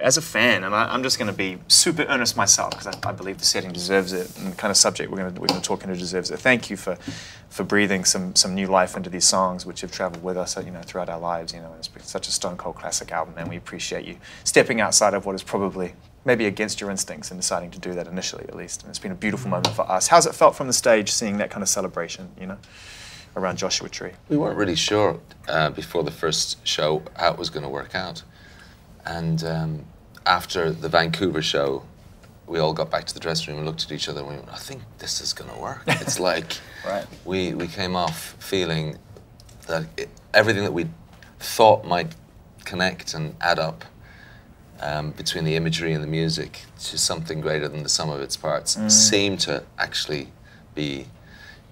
as a fan, and I, am just going to be super earnest myself because I, I, believe the setting deserves it, and the kind of subject we're going to talk into deserves it. Thank you for for breathing some some new life into these songs, which have travelled with us, you know, throughout our lives. You know, it's been such a stone cold classic album, and we appreciate you stepping outside of what is probably maybe against your instincts and deciding to do that initially, at least. And it's been a beautiful moment for us. How's it felt from the stage, seeing that kind of celebration? You know around Joshua Tree? We weren't really sure uh, before the first show how it was going to work out. And um, after the Vancouver show, we all got back to the dressing room and looked at each other and we went, I think this is going to work. It's like right. we, we came off feeling that it, everything that we thought might connect and add up um, between the imagery and the music to something greater than the sum of its parts mm. seemed to actually be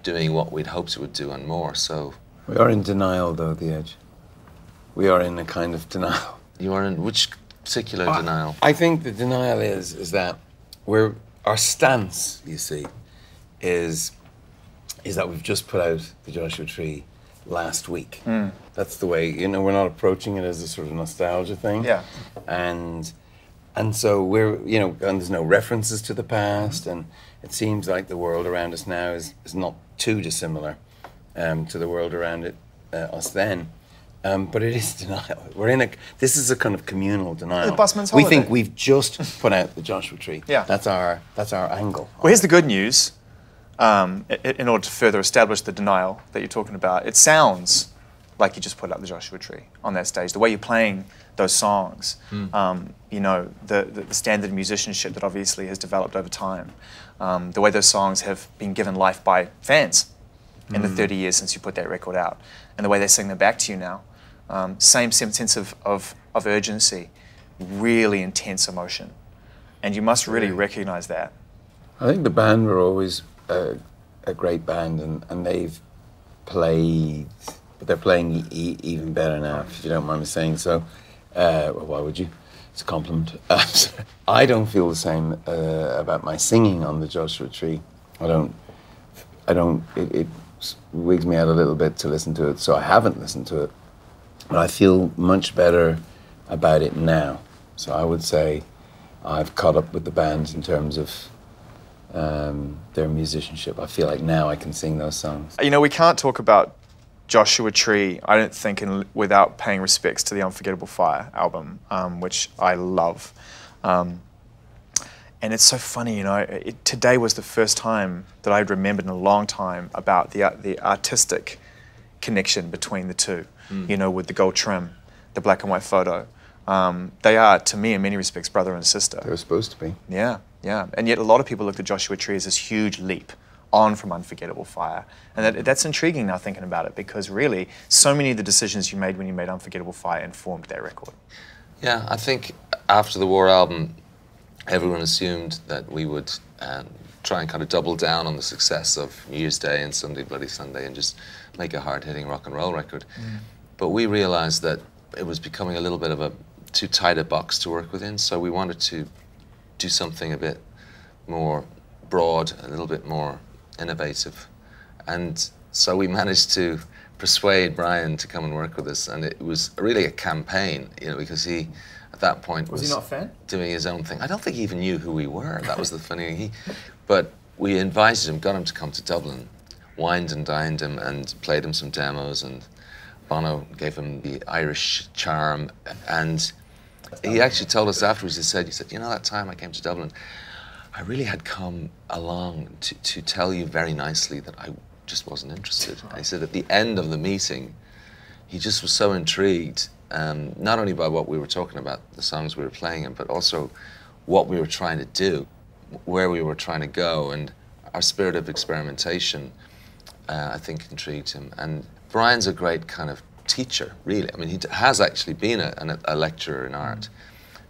doing what we'd hoped it would do and more. So we are in denial, though. The Edge. We are in a kind of denial. You are in which particular uh, denial? I think the denial is is that we're our stance. You see, is is that we've just put out the Joshua Tree last week. Mm. That's the way you know we're not approaching it as a sort of nostalgia thing. Yeah, and and so we're you know and there's no references to the past and it seems like the world around us now is, is not too dissimilar um, to the world around it, uh, us then. Um, but it is denial. We're in a. This is a kind of communal denial. The busman's We think we've just put out the Joshua Tree. Yeah. That's our. That's our angle. Well, here's the good news. Um, in order to further establish the denial that you're talking about, it sounds like you just put out the Joshua Tree on that stage. The way you're playing those songs, mm. um, you know, the, the, the standard musicianship that obviously has developed over time um, the way those songs have been given life by fans in mm. the 30 years since you put that record out, and the way they sing them back to you now. Um, same sense of, of, of urgency, really intense emotion. And you must really recognize that. I think the band were always a, a great band, and, and they've played, but they're playing e- even better now, if you don't mind me saying so. Uh, well, why would you? It's a compliment. I don't feel the same uh, about my singing on the Joshua Tree. I don't. I don't. It, it wigs me out a little bit to listen to it, so I haven't listened to it. But I feel much better about it now. So I would say I've caught up with the band in terms of um, their musicianship. I feel like now I can sing those songs. You know, we can't talk about Joshua Tree, I don't think, in, without paying respects to the Unforgettable Fire album, um, which I love. Um, and it's so funny, you know. It, today was the first time that I'd remembered in a long time about the uh, the artistic connection between the two. Mm. You know, with the gold trim, the black and white photo. Um, they are, to me, in many respects, brother and sister. They were supposed to be. Yeah, yeah. And yet, a lot of people look at Joshua Tree as this huge leap on from Unforgettable Fire. And that, that's intriguing now thinking about it because really, so many of the decisions you made when you made Unforgettable Fire informed that record. Yeah, I think after the War album, everyone assumed that we would um, try and kind of double down on the success of New Year's Day and Sunday Bloody Sunday and just make a hard hitting rock and roll record. Mm. But we realized that it was becoming a little bit of a too tight a box to work within, so we wanted to do something a bit more broad, a little bit more innovative. And so we managed to persuade Brian to come and work with us, and it was really a campaign, you know, because he, at that point, was, was he not a fan? doing his own thing. I don't think he even knew who we were. That was the funny thing. He, but we invited him, got him to come to Dublin, wined and dined him, and played him some demos, and Bono gave him the Irish charm, and he actually told us afterwards. He said, "He said, you know that time I came to Dublin." I really had come along to, to tell you very nicely that I just wasn't interested. I said at the end of the meeting, he just was so intrigued, um, not only by what we were talking about, the songs we were playing, him, but also what we were trying to do, where we were trying to go, and our spirit of experimentation, uh, I think, intrigued him. And Brian's a great kind of teacher, really. I mean, he has actually been a, a lecturer in art. Mm.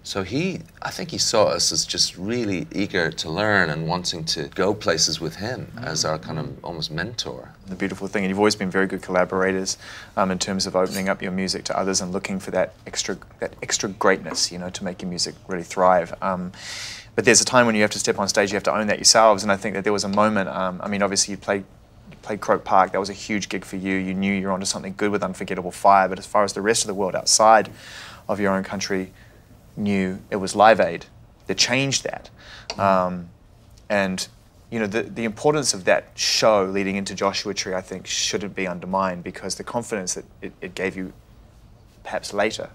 So he, I think he saw us as just really eager to learn and wanting to go places with him mm-hmm. as our kind of almost mentor. The beautiful thing, and you've always been very good collaborators um, in terms of opening up your music to others and looking for that extra, that extra greatness, you know, to make your music really thrive. Um, but there's a time when you have to step on stage, you have to own that yourselves, and I think that there was a moment. Um, I mean, obviously you played played Croke Park. That was a huge gig for you. You knew you were onto something good with Unforgettable Fire. But as far as the rest of the world outside of your own country knew it was Live Aid that changed that. Um, and you know, the, the importance of that show leading into Joshua Tree, I think, shouldn't be undermined because the confidence that it, it gave you perhaps later,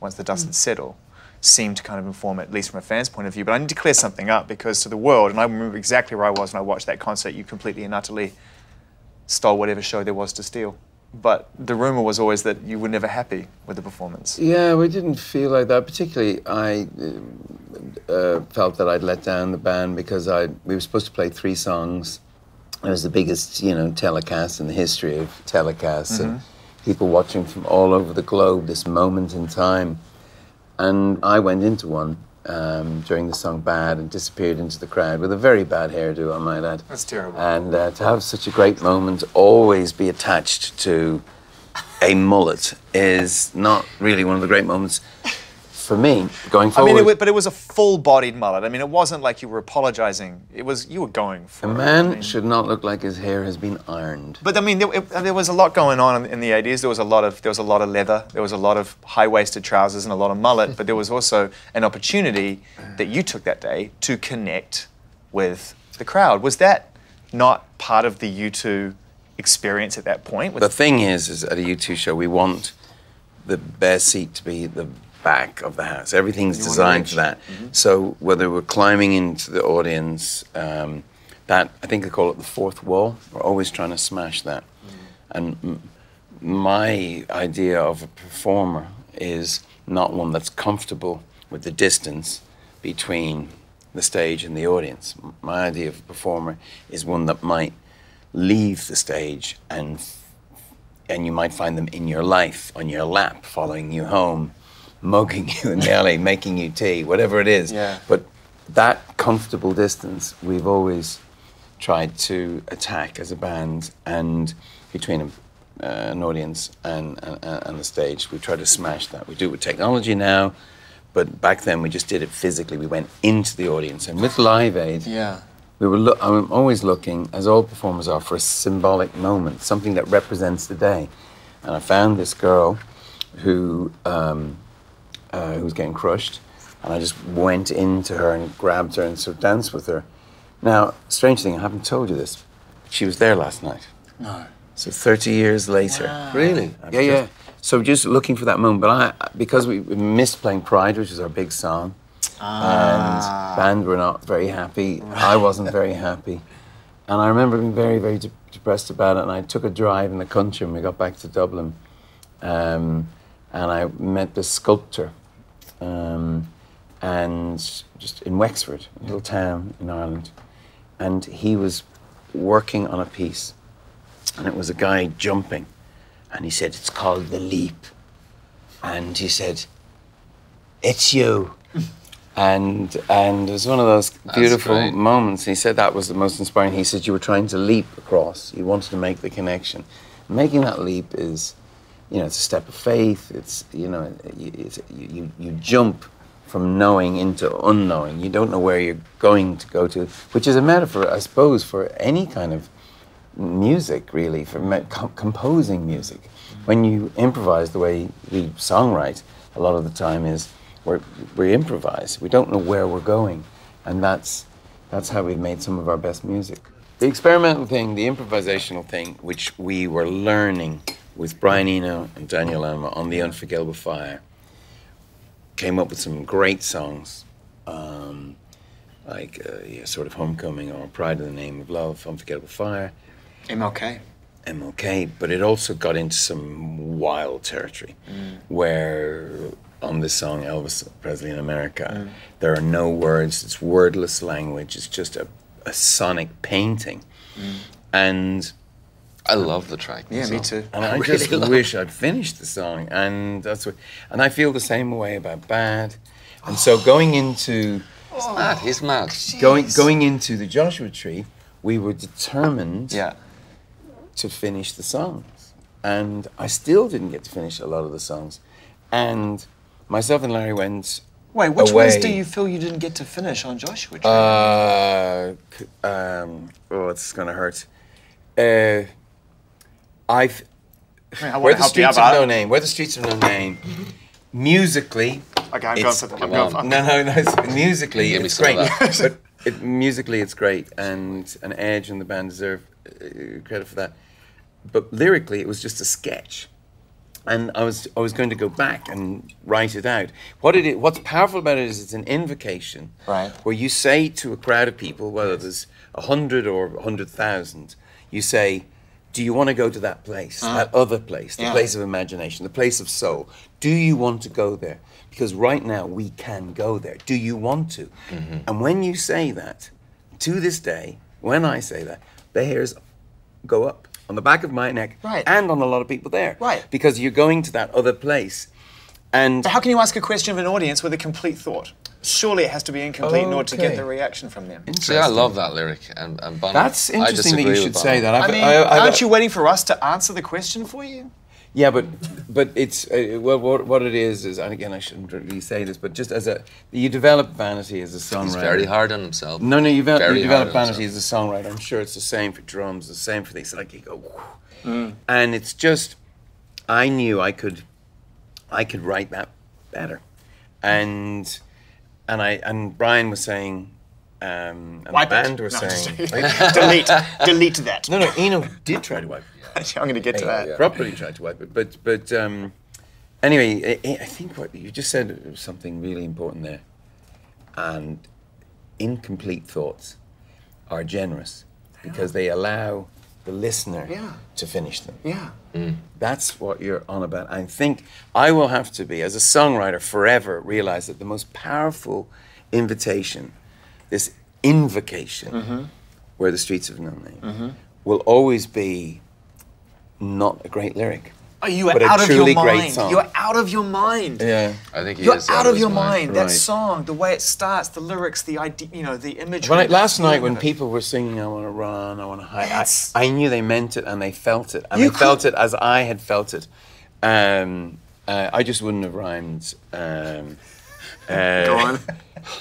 once the dust had settled, seemed to kind of inform it, at least from a fan's point of view. But I need to clear something up because to the world, and I remember exactly where I was when I watched that concert, you completely and utterly stole whatever show there was to steal. But the rumor was always that you were never happy with the performance. Yeah, we didn't feel like that. Particularly, I uh, felt that I'd let down the band because I we were supposed to play three songs. It was the biggest, you know, telecast in the history of telecasts, and people watching from all over the globe. This moment in time, and I went into one um, during the song "Bad" and disappeared into the crowd with a very bad hairdo, I might add. That's terrible. And uh, to have such a great moment always be attached to a mullet is not really one of the great moments for me going forward. I mean, it, wa- but it was a full-bodied mullet. I mean, it wasn't like you were apologizing. It was you were going for a man I mean- should not look like his hair has been ironed. But I mean, there, it, there was a lot going on in, the 80s. There was a lot of there was a lot of leather. There was a lot of high-waisted trousers and a lot of mullet. But there was also an opportunity that you took that day to connect with the crowd. Was that not part of the U2 experience at that point? Was- The thing is, is at a U2 show, we want the best seat to be the back of the house. Everything's You designed for that. So whether we're climbing into the audience, um, that I think they call it the fourth wall. We're always trying to smash that. And m- my idea of a performer is not one that's comfortable with the distance between the stage and the audience. My idea of a performer is one that might leave the stage and and you might find them in your life, on your lap, following you home, mugging you in the alley, making you tea, whatever it is. Yeah. But that comfortable distance, we've always tried to attack as a band, and between a, uh, an audience and, and and the stage, we try to smash that. We do it with technology now, but back then we just did it physically. We went into the audience, and with Live Aid, yeah. we were loo- I'm always looking, as all performers are, for a symbolic moment, something that represents the day. And I found this girl who um, uh, who was getting crushed, and I just went into her and grabbed her and sort of danced with her. Now, strange thing, I haven't told you this. She was there last night. No. So 30 years later. Really? Yeah, yeah. So just looking for that moment, but I because we we missed playing Pride, which is our big song, and band were not very happy. I wasn't very happy, and I remember being very, very de- depressed about it. And I took a drive in the country when we got back to Dublin, um, and I met this sculptor, um, and just in Wexford, a little town in Ireland, and he was working on a piece, and it was a guy jumping and he said it's called the leap. And he said it's you. And and it was one of those beautiful moments. He said that was the most inspiring. He said you were trying to leap across. You wanted to make the connection. Making that leap is you know it's a step of faith it's you know it's, you, you jump from knowing into unknowing. You don't know where you're going to go to which is a metaphor i suppose for any kind of music really for me- com- composing music. When you improvise the way we songwrite a lot of the time is we're, we improvise. We don't know where we're going and that's that's how we've made some of our best music. The experimental thing the improvisational thing which we were learning with brian eno and daniel Lanois on the unforgettable fire came up with some great songs um, like uh, yeah, sort of homecoming or pride in the name of love unforgettable fire MLK. MLK, but it also got into some wild territory where on this song Elvis Presley in America, there are no words, it's wordless language, it's just a, a sonic painting. And I love the track. Yeah, me too. and I, really just love wish I'd finished the song, and that's what. And I feel the same way about Bad. And so going into He's mad. He's mad. going going into the Joshua Tree, we were determined Yeah. to finish the songs. And I still didn't get to finish a lot of the songs. And myself and Larry went. Wait, which away. ones do you feel you didn't get to finish on Joshua Tree? Uh, c- um, oh, it's gonna hurt. Uh, I've. I mean, I wanna Where the streets out, of no name. Where the streets of no name. Musically, Okay, I'm It's- going for the. I'm come going on. for, No, no, no. It's, musically, it's great. but it, musically, it's great, and and Edge and the band deserve uh, credit for that. But lyrically, it was just a sketch, and I was I was going to go back and write it out. What it is, what's powerful about it is it's an invocation, Right. Where you say to a crowd of people, whether there's a hundred or a hundred thousand, you say. Do you want to go to that place, uh-huh. that other place, the Yeah. place of imagination, the place of soul? Do you want to go there? Because right now we can go there. Do you want to? Mm-hmm. And when you say that, to this day, when I say that, the hairs go up on the back of my neck Right. and on a lot of people there. Right. Because you're going to that other place. And how can you ask a question of an audience with a complete thought? Surely it has to be incomplete in order to get the reaction from them. See, I love that lyric, and, and Bono, That's I interesting that you disagree should with say that. I I've- mean, I've- aren't you waiting for us to answer the question for you? Yeah, but but it's uh, well, what what it is is, and again, I shouldn't really say this, but just as a you develop vanity as a songwriter. He's very hard on himself. No, no, you, ve- Very you develop hard on vanity himself. as a songwriter. I'm sure it's the same for drums, the same for things. Like you go, "Whew." and it's just, I knew I could, I could write that better, and and I and Brian was saying, um, and Wipe the it. band were No, saying, kidding. delete, delete that. no, no, Eno did try to wipe. it. I'm going to get to that. properly tried to wipe it. But but um, anyway, I, I think what you just said was something really important there. And incomplete thoughts are generous because they allow the listener Yeah. to finish them. Yeah. That's what you're on about. I think I will have to be, as a songwriter, forever realize that the most powerful invitation, this invocation, where the streets have no name, will always be not a great lyric. Oh, you are out of your mind. You're out of your mind. Yeah. I think he You're is out of your mind. That Right. song, the way it starts, the lyrics, the idea, you know, the imagery. When I, last night, when it. people were singing "I Want to Run," "I Want to Hide," That's- I, I knew they meant it and they felt it, and You they felt it as I had felt it. Um, uh, I just wouldn't have rhymed um, uh, Go on.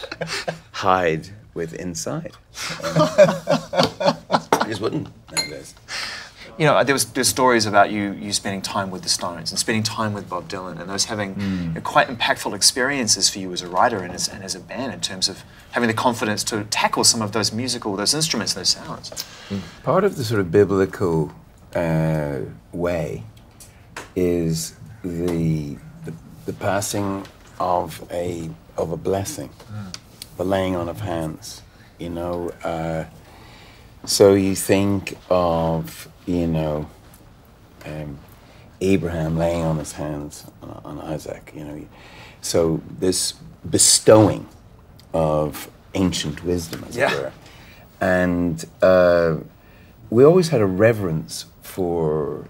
hide with inside. I just wouldn't nowadays. You know, there was there's stories about you you spending time with the Stones and spending time with Bob Dylan, and those having you know, quite impactful experiences for you as a writer and as, and as a band in terms of having the confidence to tackle some of those musical, those instruments, those sounds. Part of the sort of biblical uh, way is the, the the passing of a of a blessing, the laying on of hands. You know, uh, so you think of you know um, Abraham laying on his hands on, on Isaac. You know, so this bestowing of ancient wisdom, as Yeah. it were, and. Uh, we always had a reverence for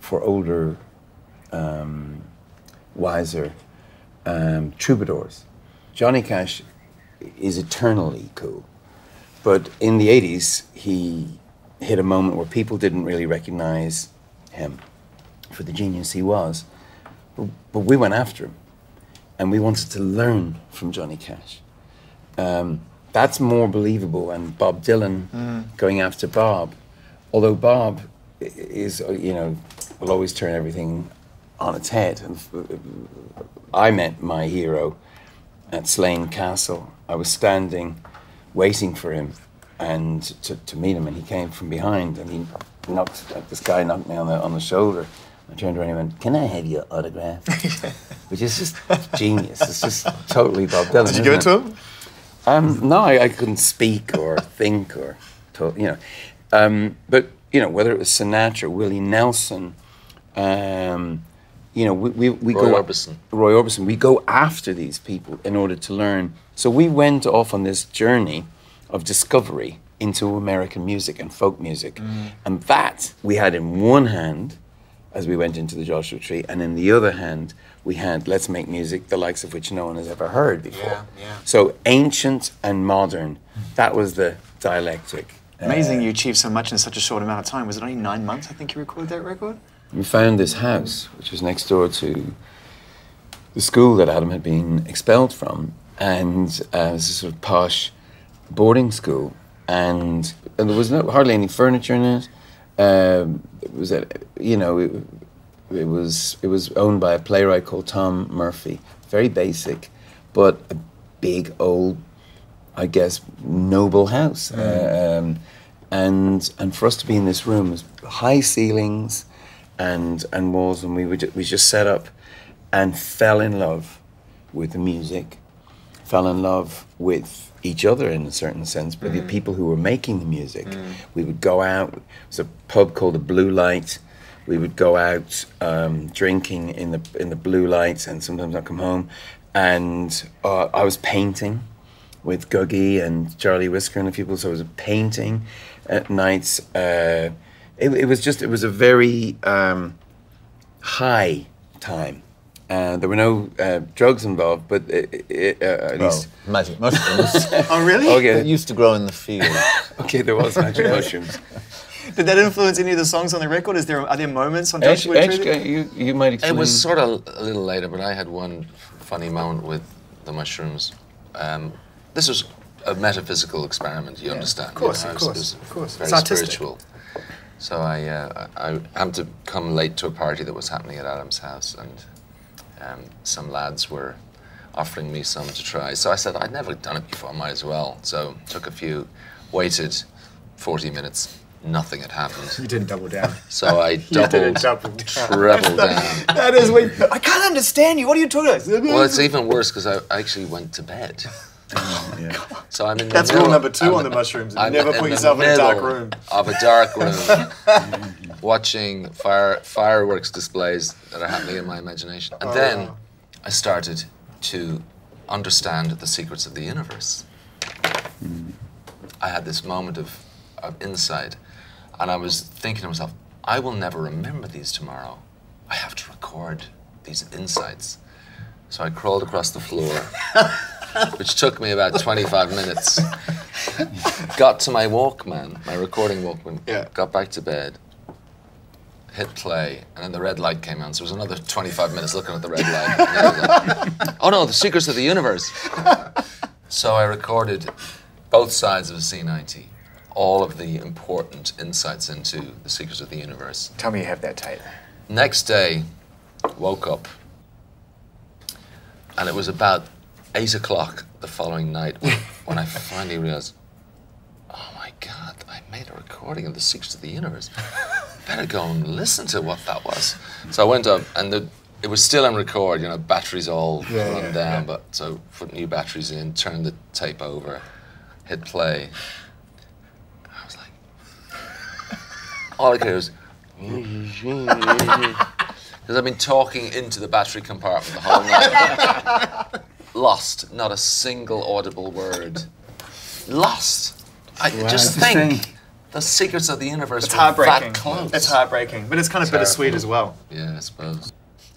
for older, um, wiser um, troubadours. Johnny Cash is eternally cool, but in the '80s he hit a moment where people didn't really recognize him for the genius he was, but, but we went after him, and we wanted to learn from Johnny Cash um, that's more believable. And Bob Dylan going after Bob, although Bob is, uh, you know, will always turn everything on its head. And f- I met my hero at Slane Castle. I was standing, waiting for him, and to, to meet him, and he came from behind, and he knocked. uh, This guy knocked me on the on the shoulder. I turned around and went, "Can I have your autograph?" Which is just genius. It's just totally Bob Dylan. Did you give it isn't to him? um, no, I, I couldn't speak or think or, talk, you know. Um, but you know, whether it was Sinatra, Willie Nelson, um, you know, we we, we Roy go Orbison. Roy Orbison. We go after these people in order to learn. So we went off on this journey of discovery into American music and folk music, mm-hmm. and that we had in one hand as we went into the Joshua Tree, and in the other hand we had "Let's Make Music," the likes of which no one has ever heard before. Yeah, yeah. So ancient and modern, that was the dialectic. Amazing uh, you achieved so much in such a short amount of time. Was it only nine months, I think you recorded that record? We found this house, which was next door to the school that Adam had been expelled from, and uh, it was a sort of posh boarding school, and, and there was no hardly any furniture in it. Um, it was, a, you know, it, it was it was owned by a playwright called Tom Murphy, very basic, but a big old, I guess, noble house. Uh, um, and and for us to be in this room, was high ceilings, and and walls, and we would we just set up, and fell in love with the music, fell in love with each other in a certain sense, but the people who were making the music. We would go out. There's a pub called the Blue Light. We would go out um, drinking in the in the blue lights, and sometimes I'd come home, and uh, I was painting with Guggi and Charlie Whisker and the people. So I was painting at nights. Uh, it, it was just it was a very um, high time. Uh, there were no uh, drugs involved, but it, it, uh, at Well, least magic mushrooms Oh, really? okay, that used to grow in the field. okay, there was magic mushrooms. Did that influence any of the songs on the record? Is there are there moments on Edge, Joshua Edge, Tree? that- you you might It was sort of a little later, but I had one funny moment with the mushrooms. Um, this was a metaphysical experiment, you understand. of course, you know, of course, was of course. Very It's artistic. spiritual. So I, uh, I I happened to come late to a party that was happening at Adam's house, and um, some lads were offering me some to try. So I said I'd never done it before, I might as well. So took a few, waited 40 minutes, nothing had happened. You didn't double down. So I doubled, double down. trebled down. That is what I can't understand you. What are you talking about? Well, it's even worse because I actually went to bed. So I'm in the That's middle- rule number 2 I'm on the mushrooms. I'm Never in put the yourself in a dark middle room. Of a dark room, watching fire fireworks displays that are happening in my imagination, and oh, then Oh. I started to understand the secrets of the universe. Hmm. I had this moment of, of insight, and I was thinking to myself, I will never remember these tomorrow. I have to record these insights. So I crawled across the floor, which took me about 25 minutes. Got to my Walkman, my recording Walkman, Yeah. got back to bed, hit play, and then the red light came on. So it was another 25 minutes looking at the red light. And then I was like, oh no, the secrets of the universe. So I recorded both sides of a C90, all of the important insights into the secrets of the universe. Tell me you have that tape. Next day, woke up, and it was about eight o'clock the following night when I finally realized, oh my God, I made a recording of the secrets of the universe. Better go and listen to what that was. So I went up, and the, it was still on record. You know, batteries all Yeah, run yeah, down, yeah. but so put new batteries in, turn the tape over, hit play. I was like, all I could hear was. Because I've been talking into the battery compartment the whole night. Lost, not a single audible word. Lost. I just think. The secrets of the universe It's heartbreaking. that close. It's heartbreaking, but it's kind of bittersweet as well. Yeah, I suppose.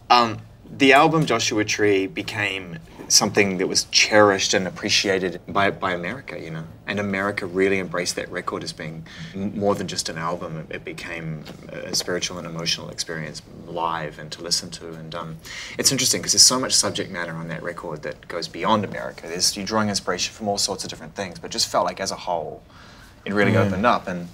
Um, the album Joshua Tree became something that was cherished and appreciated by, by America, you know. And America really embraced that record as being more than just an album. It, it became a spiritual and emotional experience live and to listen to. And um, it's interesting because there's so much subject matter on that record that goes beyond America. There's, you're drawing inspiration from all sorts of different things, but just felt like as a whole, it really opened up. And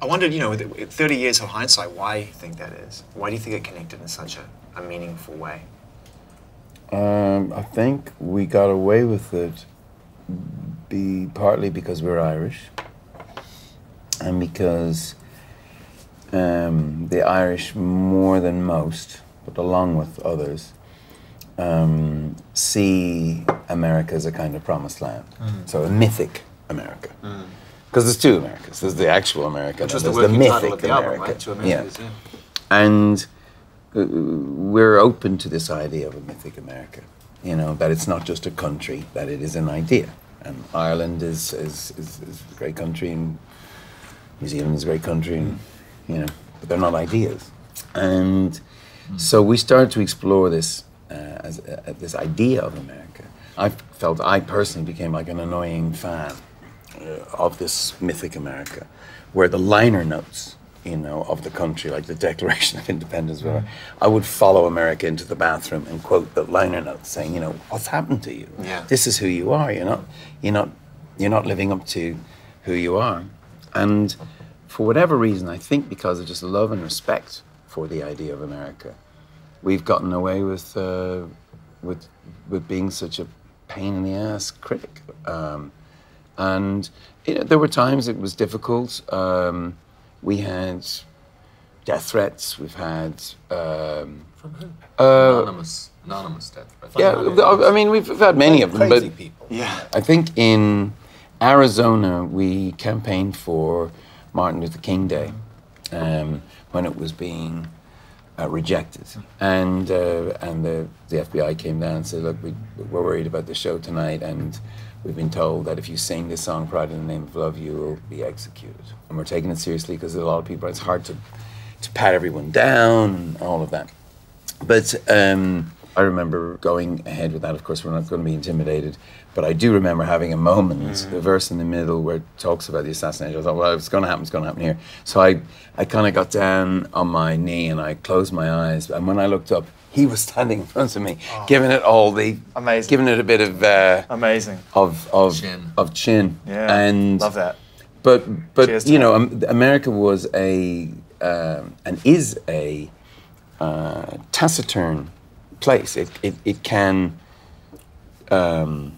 I wondered, you know, with with 30 years of hindsight, why you think that is? Why do you think it connected in such a, a meaningful way? Um, I think we got away with it be partly because we're Irish and because um, the Irish more than most, but along with others, um, see America as a kind of promised land. So a mythic America. Because there's two Americas. There's the actual America, and there's the mythic America. yeah and uh, we're open to this idea of a mythic America. You know that it's not just a country; that it is an idea. And Ireland is is, is, is a great country, and New Zealand is a great country, and you know, but they're not ideas. And so we started to explore this uh, as uh, this idea of America. I felt I personally became like an annoying fan of this mythic America, where the liner notes, you know, of the country, like the Declaration of Independence, whatever, I would follow America into the bathroom and quote the liner notes, saying, you know, what's happened to you? Yeah. This is who you are. You're not, you're not, you're not living up to who you are. And for whatever reason, I think because of just love and respect for the idea of America, we've gotten away with uh, with with being such a pain in the ass critic. Um, and you know, there were times it was difficult. Um, we had death threats. We've had um, From who? uh, anonymous, anonymous death threats. yeah. I mean, we've, we've had many of them, Crazy but people. Yeah. I think in Arizona we campaigned for Martin Luther King Day um, when it was being uh, rejected, and uh, and the, the FBI came down and said, "Look, we, we're worried about the show tonight, and we've been told that if you sing this song, "Pride in the Name of Love," you will be executed." And we're taking it seriously because there's a lot of people. It's hard to to pat everyone down and all of that. But um, I remember going ahead with that. Of course, we're not going to be intimidated. But I do remember having a moment, the verse in the middle where it talks about the assassination. I thought, well, it's going to happen, it's going to happen here. So I, I kind of got down on my knee and I closed my eyes. And when I looked up, he was standing in front of me, giving it all the, Amazing. giving it a bit of, uh, Amazing. of, of Chin. of chin. Yeah. and love that. but but Cheers you know, that. um, America was a um, and is a uh, taciturn place. It it, it can um,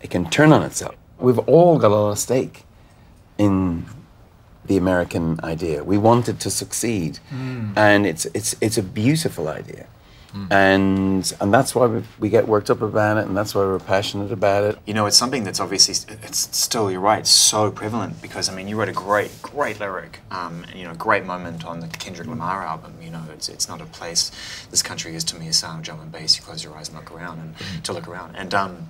it can turn on itself. We've all got a lot of stake in the American idea. We wanted to succeed, and it's it's it's a beautiful idea. And and that's why we, we get worked up about it, and that's why we're passionate about it. You know, it's something that's obviously it's still you're right, so prevalent because I mean, you wrote a great, great lyric, um, and you know, great moment on the Kendrick Lamar album. You know, it's it's not a place. This country is to me a sound of drum and bass. You close your eyes and look around, and to look around, and um,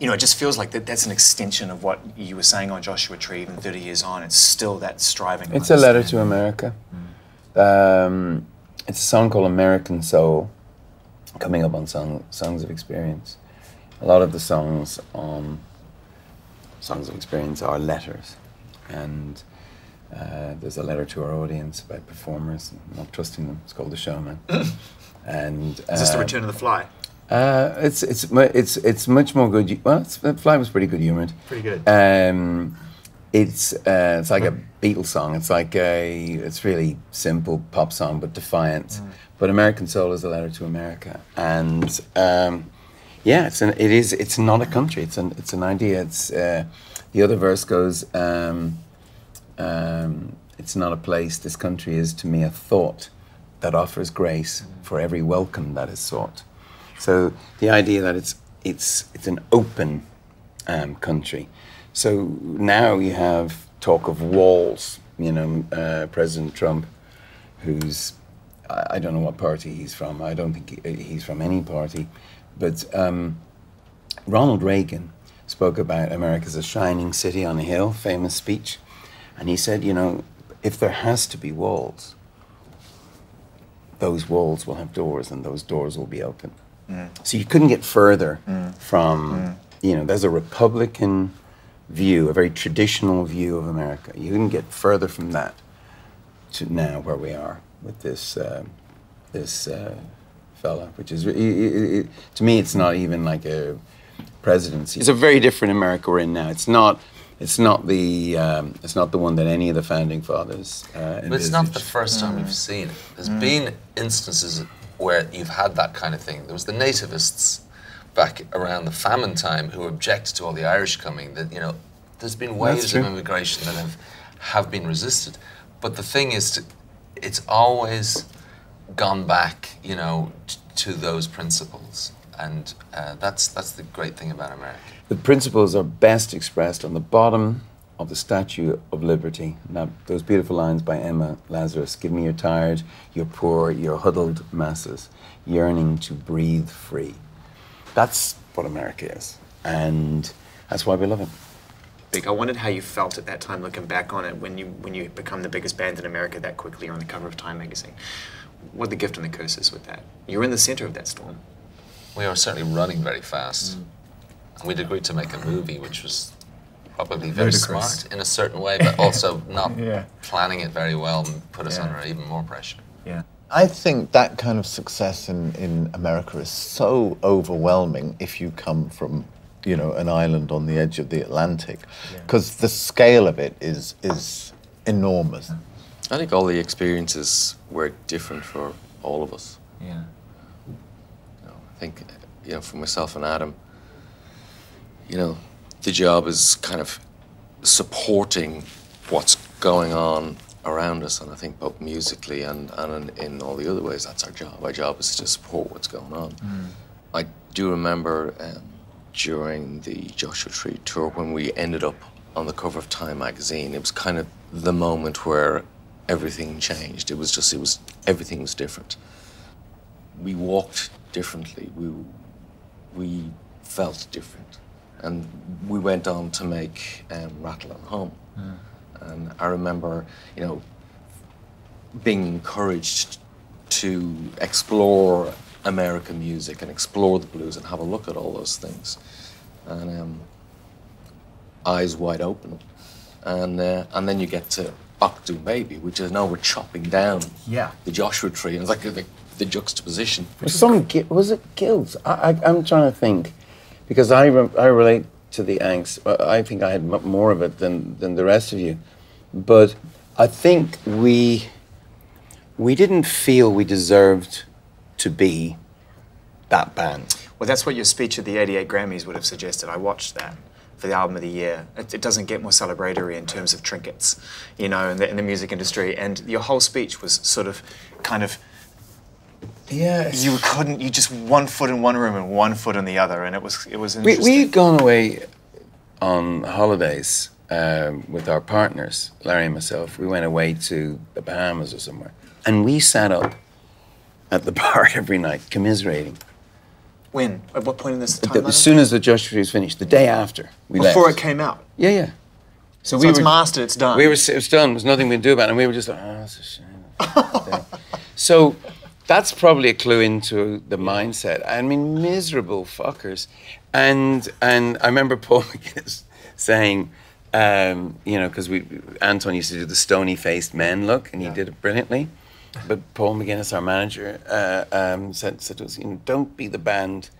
you know, it just feels like that, that's an extension of what you were saying on Joshua Tree. Even 30 years on, it's still that striving. It's a letter to America. Um, it's a song called American Soul, coming up on song, Songs of Experience. A lot of the songs on Songs of Experience are letters. And uh, there's a letter to our audience about performers not trusting them. It's called The Showman. and Is this the uh, return of the fly? uh, it's it's it's it's much more good. Well, it's, the Fly was pretty good humoured. Pretty good. Um, it's uh, it's like a Beatles song. It's like a it's really simple pop song, but defiant. But American Soul is a letter to America, and um, yeah, it's an it is it's not a country. It's an it's an idea. It's uh, the other verse goes. Um, um, it's not a place. This country is to me a thought that offers grace for every welcome that is sought. So the idea that it's it's it's an open um, country. So now you have talk of walls. You know, uh, President Trump, who's I, I don't know what party he's from. I don't think he, he's from any party, but um, Ronald Reagan spoke about America as a shining city on a hill, famous speech, and he said, you know, if there has to be walls, those walls will have doors, and those doors will be open. So you couldn't get further from, you know, there's a Republican view, a very traditional view of America. You couldn't get further from that to now where we are with this um this uh, fella, which is, i- i- i- to me, it's not even like a presidency. It's a very different America we're in now. It's not. It's not the. Um, it's not the one that any of the founding fathers. Uh, But it's not the first time we've seen it. There's been instances where you've had that kind of thing. There was the nativists back around the famine time who objected to all the Irish coming. That you know, there's been waves of immigration that have have been resisted. But the thing is, to, it's always gone back, you know, t- to those principles, and uh, that's that's the great thing about America. The principles are best expressed on the bottom of the Statue of Liberty. Now, those beautiful lines by Emma Lazarus Give me your tired, your poor, your huddled masses, yearning to breathe free. That's what America is. And that's why we love it. Big. I wondered how you felt at that time, looking back on it, when you when you become the biggest band in America that quickly. You're on the cover of Time magazine. What the gift and the curse is with that? You're in the center of that storm. We are certainly running very fast. Mm. And we'd agreed to make a movie which was probably very Ludicrous. smart in a certain way, but also not Yeah. planning it very well and put us Yeah. under even more pressure. Yeah. I think that kind of success in, in America is so overwhelming if you come from, you know, an island on the edge of the Atlantic, because the scale of it is is enormous. I think all the experiences were different for all of us. Yeah. I think, you know, for myself and Adam, you know, the job is kind of supporting what's going on around us, and I think both musically and, and in, in all the other ways, that's our job. Our job is to support what's going on. I do remember um, during the Joshua Tree tour when we ended up on the cover of Time magazine, it was kind of the moment where everything changed. It was just, it was, everything was different. We walked differently. We, we felt different. And we went on to make um, Rattle and Hum. And I remember, you know, being encouraged to explore American music and explore the blues and have a look at all those things. And um, eyes wide open. And, uh, and then you get to Achtung Baby, which is now we're chopping down Yeah. the Joshua tree. And it's like the, the juxtaposition. Was some was it guilt? I, I, I'm trying to think, because I re- I relate to the angst. I think I had more of it than than the rest of you, but I think we we didn't feel we deserved to be that band. Well, that's what your speech at the 88 Grammys would have suggested. I watched that for the album of the year. It, it doesn't get more celebratory in terms of trinkets, you know, in the, in the music industry. And your whole speech was sort of kind of, Yeah, you couldn't, you just one foot in one room and one foot in the other. And it was, it was we interesting. we'd gone away on holidays um, with our partners, Larry and myself. We went away to the Bahamas or somewhere, and we sat up at the bar every night commiserating. when? At what point in this The- as soon as the Joshua Tree was finished, the day after we Before left. it came out. Yeah, yeah. So, So it's mastered, it's done. We were. It was done. There's nothing we can do about it, and we were just like, oh, that's a shame. so that's probably a clue into the mindset. I mean, miserable fuckers. And and I remember Paul McGuinness saying, um, you know, because we Anton used to do the stony faced men look, and he did it brilliantly. But Paul McGuinness, our manager, uh, um, said, said to us, you know, don't be the band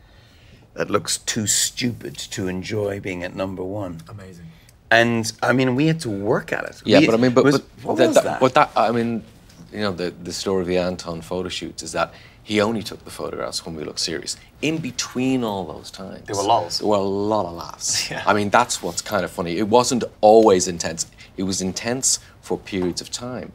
that looks too stupid to enjoy being at number one. Amazing. And I mean, we had to work at it. Yeah, We- but I mean, but, was- but what that, was that- that? But that, I mean, you know, the, the story of the Anton photo shoots is that he only took the photographs when we looked serious. In between all those times, There were lulls. There were a lot of laughs. Yeah. I mean, that's what's kind of funny. It wasn't always intense. It was intense for periods of time.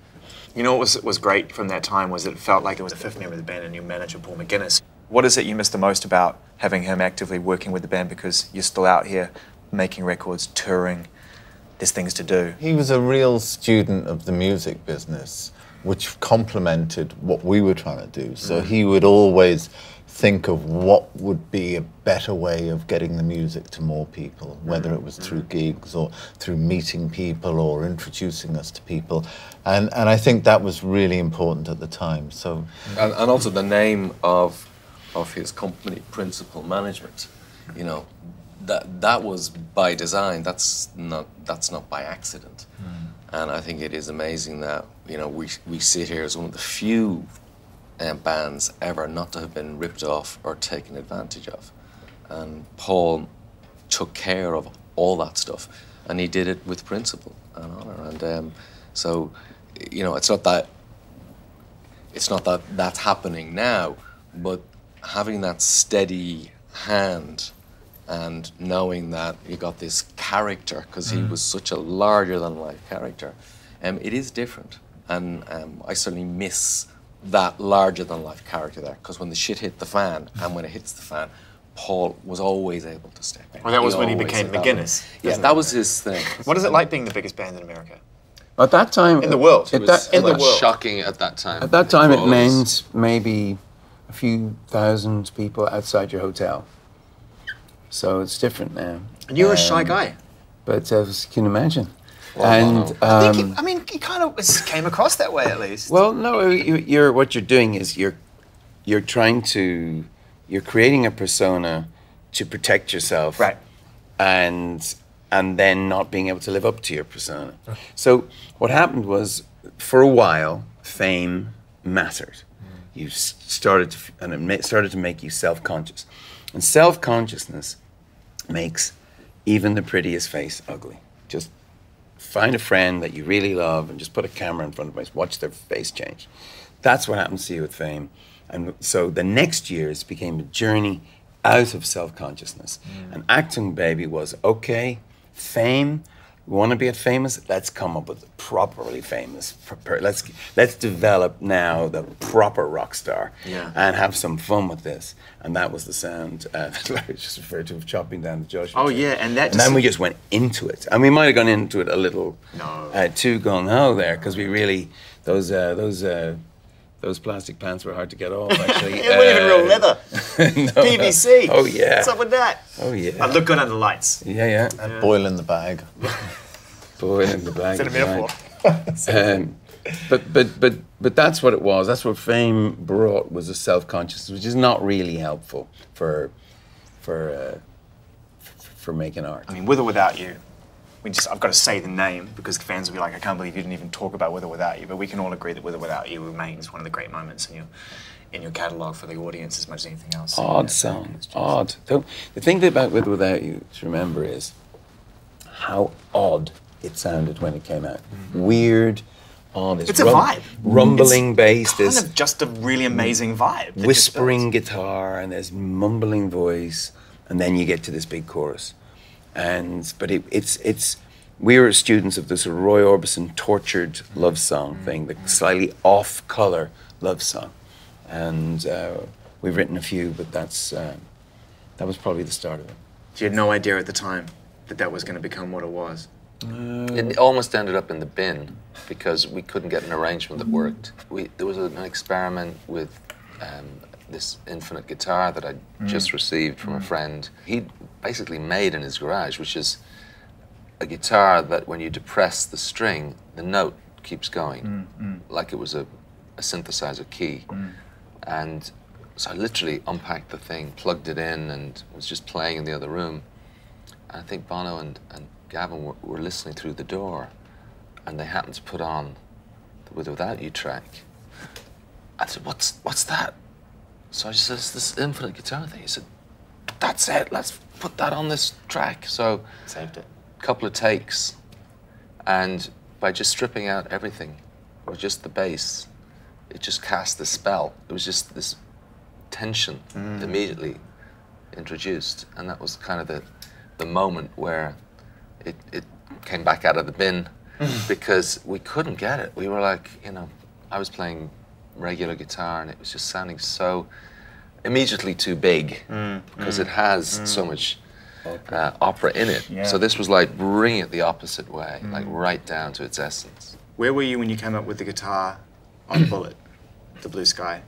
You know what was, was great from that time was that it felt like it was the fifth member of the band and new manager, Paul McGuinness. What is it you miss the most about having him actively working with the band because you're still out here making records, touring, there's things to do? He was a real student of the music business, which complemented what we were trying to do. So mm. he would always think of what would be a better way of getting the music to more people, whether mm. it was through gigs or through meeting people or introducing us to people. And, and I think that was really important at the time. So and, and also the name of of his company, Principal Management. You know, that that was by design. That's not that's not by accident. Mm. And I think it is amazing that you know we we sit here as one of the few um, bands ever not to have been ripped off or taken advantage of. And Paul took care of all that stuff, and he did it with principle and honor. And um, so, you know, it's not that it's not that that's happening now, but having that steady hand and knowing that you got this character because he was such a larger than life character, um, it is different. And um, I certainly miss that larger than life character there because when the shit hit the fan and when it hits the fan, Paul was always able to step in. Well, that was when he became did that. McGuinness, Yeah, that was his thing. What is it like being the biggest band in America? At that time, In the world. At It that, In the was world. shocking at that time. at that time, it For us. meant maybe a few thousand people outside your hotel. So it's different now. And you're a shy Um, guy. But as you can imagine. Well, and no. I, think um, he, I mean, he kind of was- came across that way at least. Well, no, you, you're what you're doing is you're you're trying to you're creating a persona to protect yourself, Right. And and then not being able to live up to your persona. So what happened was, for a while, fame mattered. You started to, and it ma- started to make you self-conscious, and self-consciousness makes even the prettiest face ugly. Just find a friend that you really love and just put a camera in front of them, watch their face change. That's what happens to you with fame. And so the next years became a journey out of self consciousness. Mm. And Achtung Baby was okay, fame. We want to be a famous. Let's come up with a properly famous. proper- Let's let's develop now the proper rock star, Yeah. and have some fun with this. And that was the sound uh, that Larry just referred to of chopping down the Joshua. Oh, tree. yeah, and that and then we just went into it, and we might have gone into it a little No. uh, too gung ho there because we really those uh, those uh, those plastic pants were hard to get off. Actually, It wasn't even real Uh, leather. no. PVC. Oh yeah. What's up with that? Oh yeah. I look good under the lights. yeah, yeah. Boil in the bag. Boy in the bag. Is that a metaphor? Um, but but but but that's what it was. That's what fame brought was a self consciousness, which is not really helpful for for uh, f- for making art. I mean, with or without you, we just I've got to say the name because fans will be like, I can't believe you didn't even talk about with or without you. But we can all agree that with or without you remains one of the great moments in your in your catalogue for the audience as much as anything else. odd Yeah, song, it's odd. Don't, the thing about With Without You to remember is how odd it sounded when it came out. Weird, odd. Mm-hmm. It's a vibe. Rumbling bass, Kind of just a really amazing vibe. whispering guitar, and there's mumbling voice, and then you get to this big chorus. And but it, it's it's we were students of this Roy Orbison tortured love song thing, the slightly off color love song, and uh, we've written a few, but that's uh, that was probably the start of it. You had no idea at the time that that was going to become what it was. Uh, it almost ended up in the bin because we couldn't get an arrangement that worked. We, there was an experiment with um, this infinite guitar that I mm. just received from a mm. friend. He basically made in his garage, which is a guitar that when you depress the string, the note keeps going, mm, like it was a, a synthesizer key. And so I literally unpacked the thing, plugged it in, and was just playing in the other room. And I think Bono and, and Gavin were, were listening through the door, and they happened to put on the With or Without You track. I said, "What's what's that?" So I just said, "It's this infinite guitar thing." He said, "That's it. Let's put that on this track." So Saved it. couple of takes, and by just stripping out everything, or just the bass, it just cast this spell. It was just this tension mm. immediately introduced, and that was kind of the the moment where it it came back out of the bin mm. because we couldn't get it. We were like, you know, I was playing regular guitar, and it was just sounding so immediately too big mm, because mm, it has so much uh, opera in it. Yeah. So this was like bringing it the opposite way, like right down to its essence. Where were you when you came up with the guitar on Bullet, the Blue Sky?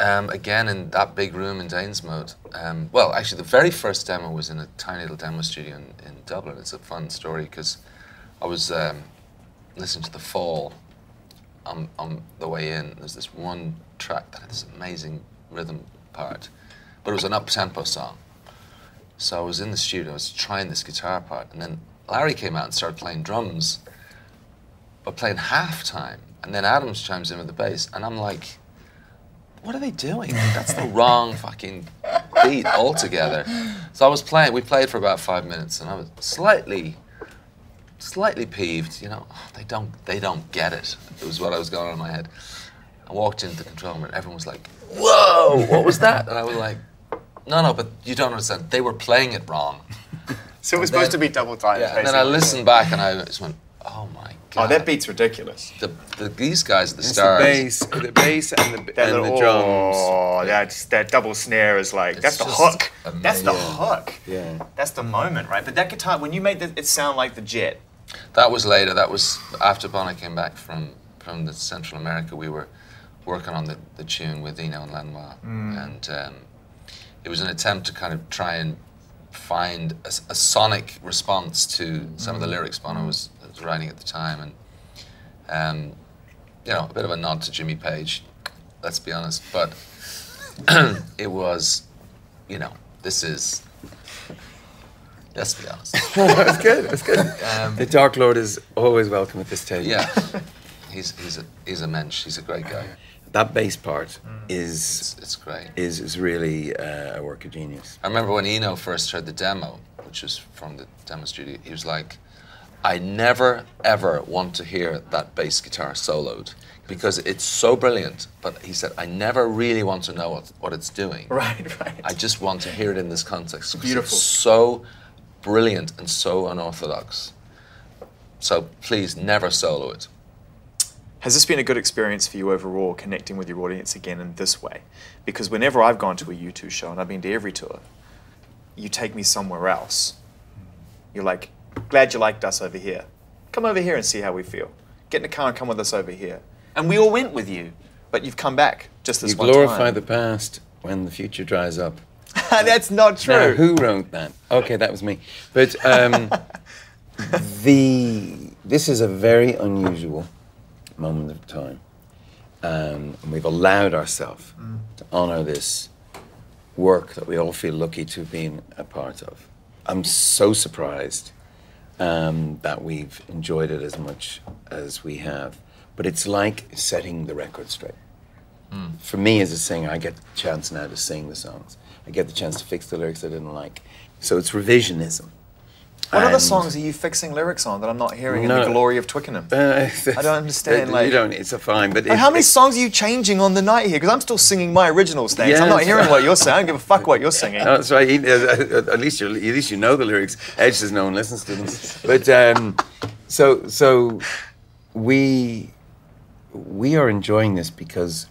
Um, again, in that big room in Danesmoate. Um, well, actually, the very first demo was in a tiny little demo studio in, in Dublin. It's a fun story because I was um, listening to The Fall on, on the way in. There's this one track that had this amazing rhythm part, but it was an up tempo song. So I was in the studio, I was trying this guitar part, and then Larry came out and started playing drums, but playing half time. And then Adams chimes in with the bass, and I'm like, what are they doing? That's the wrong fucking beat altogether. So I was playing, we played for about five minutes, and I was slightly, slightly peeved, you know, "Oh, they don't, they don't get it. It was what I was going on in my head. I walked into the control room, and everyone was like, whoa, what was that? And I was like, no, no, but you don't understand. They were playing it wrong. So it was then- supposed to be double time. Yeah, and then I listened back, and I just went, oh my god. Oh, that beat's ridiculous. The, the, these guys, are the It's stars. the bass, the bass, and the That and the little- drums. Oh, that's that double snare is like that's the just hook. That's the hook. Yeah. That's the moment, right? But that guitar, when you made the, it sound like the Jet. That was later. That was after Bono came back from from the Central America. We were working on the, the tune with Eno and Lanois, and um, it was an attempt to kind of try and find a sonic response to some of the lyrics Bono was, was writing at the time, and um, you know, a bit of a nod to Jimmy Page. Let's be honest, but it was, you know, this is. Let's be honest. That's good. That's good. the Dark Lord is always welcome at this table. Yeah, he's he's a he's a mensch. He's a great guy. That bass part It's is it's great. is is really uh, a work of genius. I remember when Eno first heard the demo, which was from the demo studio. He was like, "I never ever want to hear that bass guitar soloed because it's so brilliant. But he said, I never really want to know what, what it's doing. Right, right. I just want to hear it in this context. Beautiful. So brilliant and so unorthodox. So please never solo it. Has this been a good experience for you overall, connecting with your audience again in this way? Because whenever I've gone to a U2 show, and I've been to every tour, you take me somewhere else. You're like, glad you liked us over here. Come over here and see how we feel. Get in the car and come with us over here. And we all went with you, but you've come back just this You one glorify time. the past when the future dries up. That's not true. Now, who wrote that? Okay, that was me. But um, the this is a very unusual moment of time, um, and we've allowed ourselves to honour this work that we all feel lucky to have been a part of. I'm so surprised um, that we've enjoyed it as much as we have, but it's like setting the record straight for me as a singer, I get the chance now to sing the songs. I get the chance to fix the lyrics I didn't like. So it's revisionism. What other And- songs are you fixing lyrics on that I'm not hearing in the glory of Twickenham? Uh, I don't understand, You don't. It's a fine, but Like, it- how many songs are you changing on the night here? Because I'm still singing my originals, thanks. Yeah, I'm not hearing what you're saying. I don't give a fuck what you're singing. No, that's right. He- uh, At least you, at least you know the lyrics. Edge says no one listens to them. But um, so, so we we are enjoying this because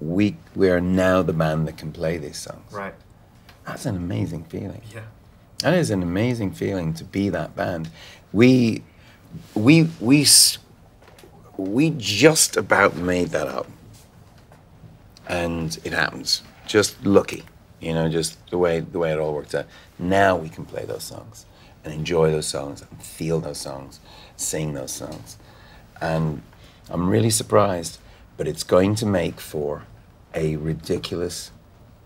we we are now the band that can play these songs. Right. That's an amazing feeling. Yeah. That is an amazing feeling to be that band. We, we, we, we just about made that up, and it happens. Just lucky, you know, just the way the way it all worked out. Now we can play those songs and enjoy those songs and feel those songs, sing those songs, and I'm really surprised, but it's going to make for a ridiculous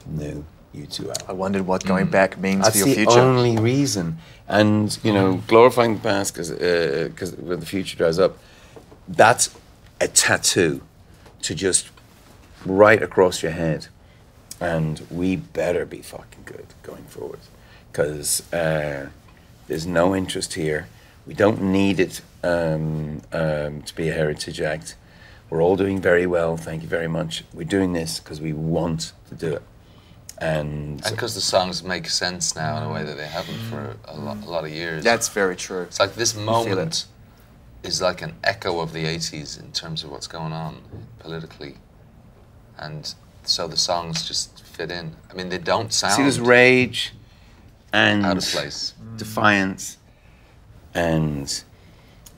new U2 album. I wondered what going back means That's for your the only reason. And you know, glorifying the past because because when the future dries up, that's a tattoo to just right across your head. And we better be fucking good going forward because uh, there's no interest here. We don't need it um, um, to be a heritage act. We're all doing very well. Thank you very much. We're doing this because we want to do it. And And because the songs make sense now in a way that they haven't for a, lo- a lot of years. That's very true. It's like this moment is like an echo of the 80s in terms of what's going on politically. And so the songs just fit in. I mean, they don't sound See, there's rage and out of place. Mm. defiance and,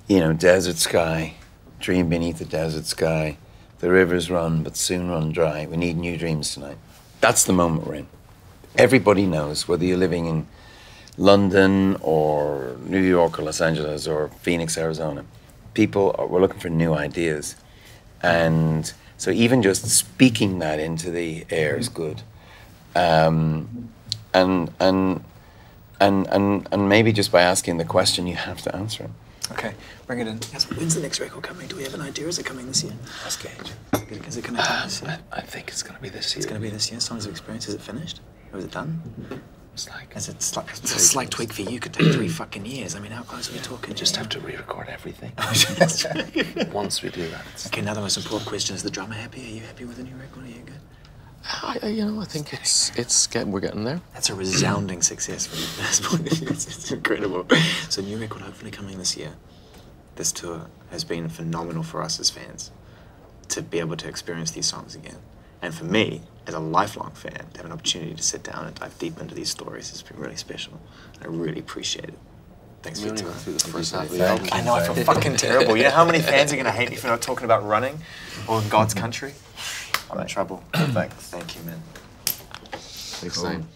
you know, desert sky, dream beneath the desert sky. The rivers run, but soon run dry. We need new dreams tonight. That's the moment we're in. Everybody knows, whether you're living in London or New York or Los Angeles or Phoenix, Arizona, people are, we're looking for new ideas. And so even just speaking that into the air is good. Um, and, and, and, and, and maybe just by asking the question, you have to answer it. Okay, bring it in. Yes, when's the next record coming? Do we have an idea? Is it coming this year? Ask Edge. Is it going to come this um, year? I think it's going to be this year. It's going to be this year. Songs of Experience. Is it finished? Or is it done? It's like, Is it slight, it's a slight tweak for you? Could take three fucking years. I mean, how close are we talking? just have to re-record everything. Oh, Once we do that, Okay, now the most important question: Is the drummer happy? Are you happy with the new record? Are you good? I, I- you know, I think it's it's getting we're getting there. That's a resounding success from the first point of view. It's, it's incredible. So, new record hopefully coming this year. This tour has been phenomenal for us as fans to be able to experience these songs again. And for me, as a lifelong fan, to have an opportunity to sit down and dive deep into these stories has been really special. I really appreciate it. Thanks we for your time. the first half of Thank album. I know, I feel fucking terrible. You know how many fans are going to hate me for not talking about running or in God's country? I'm in trouble. Thanks. Thank you, man. Exciting.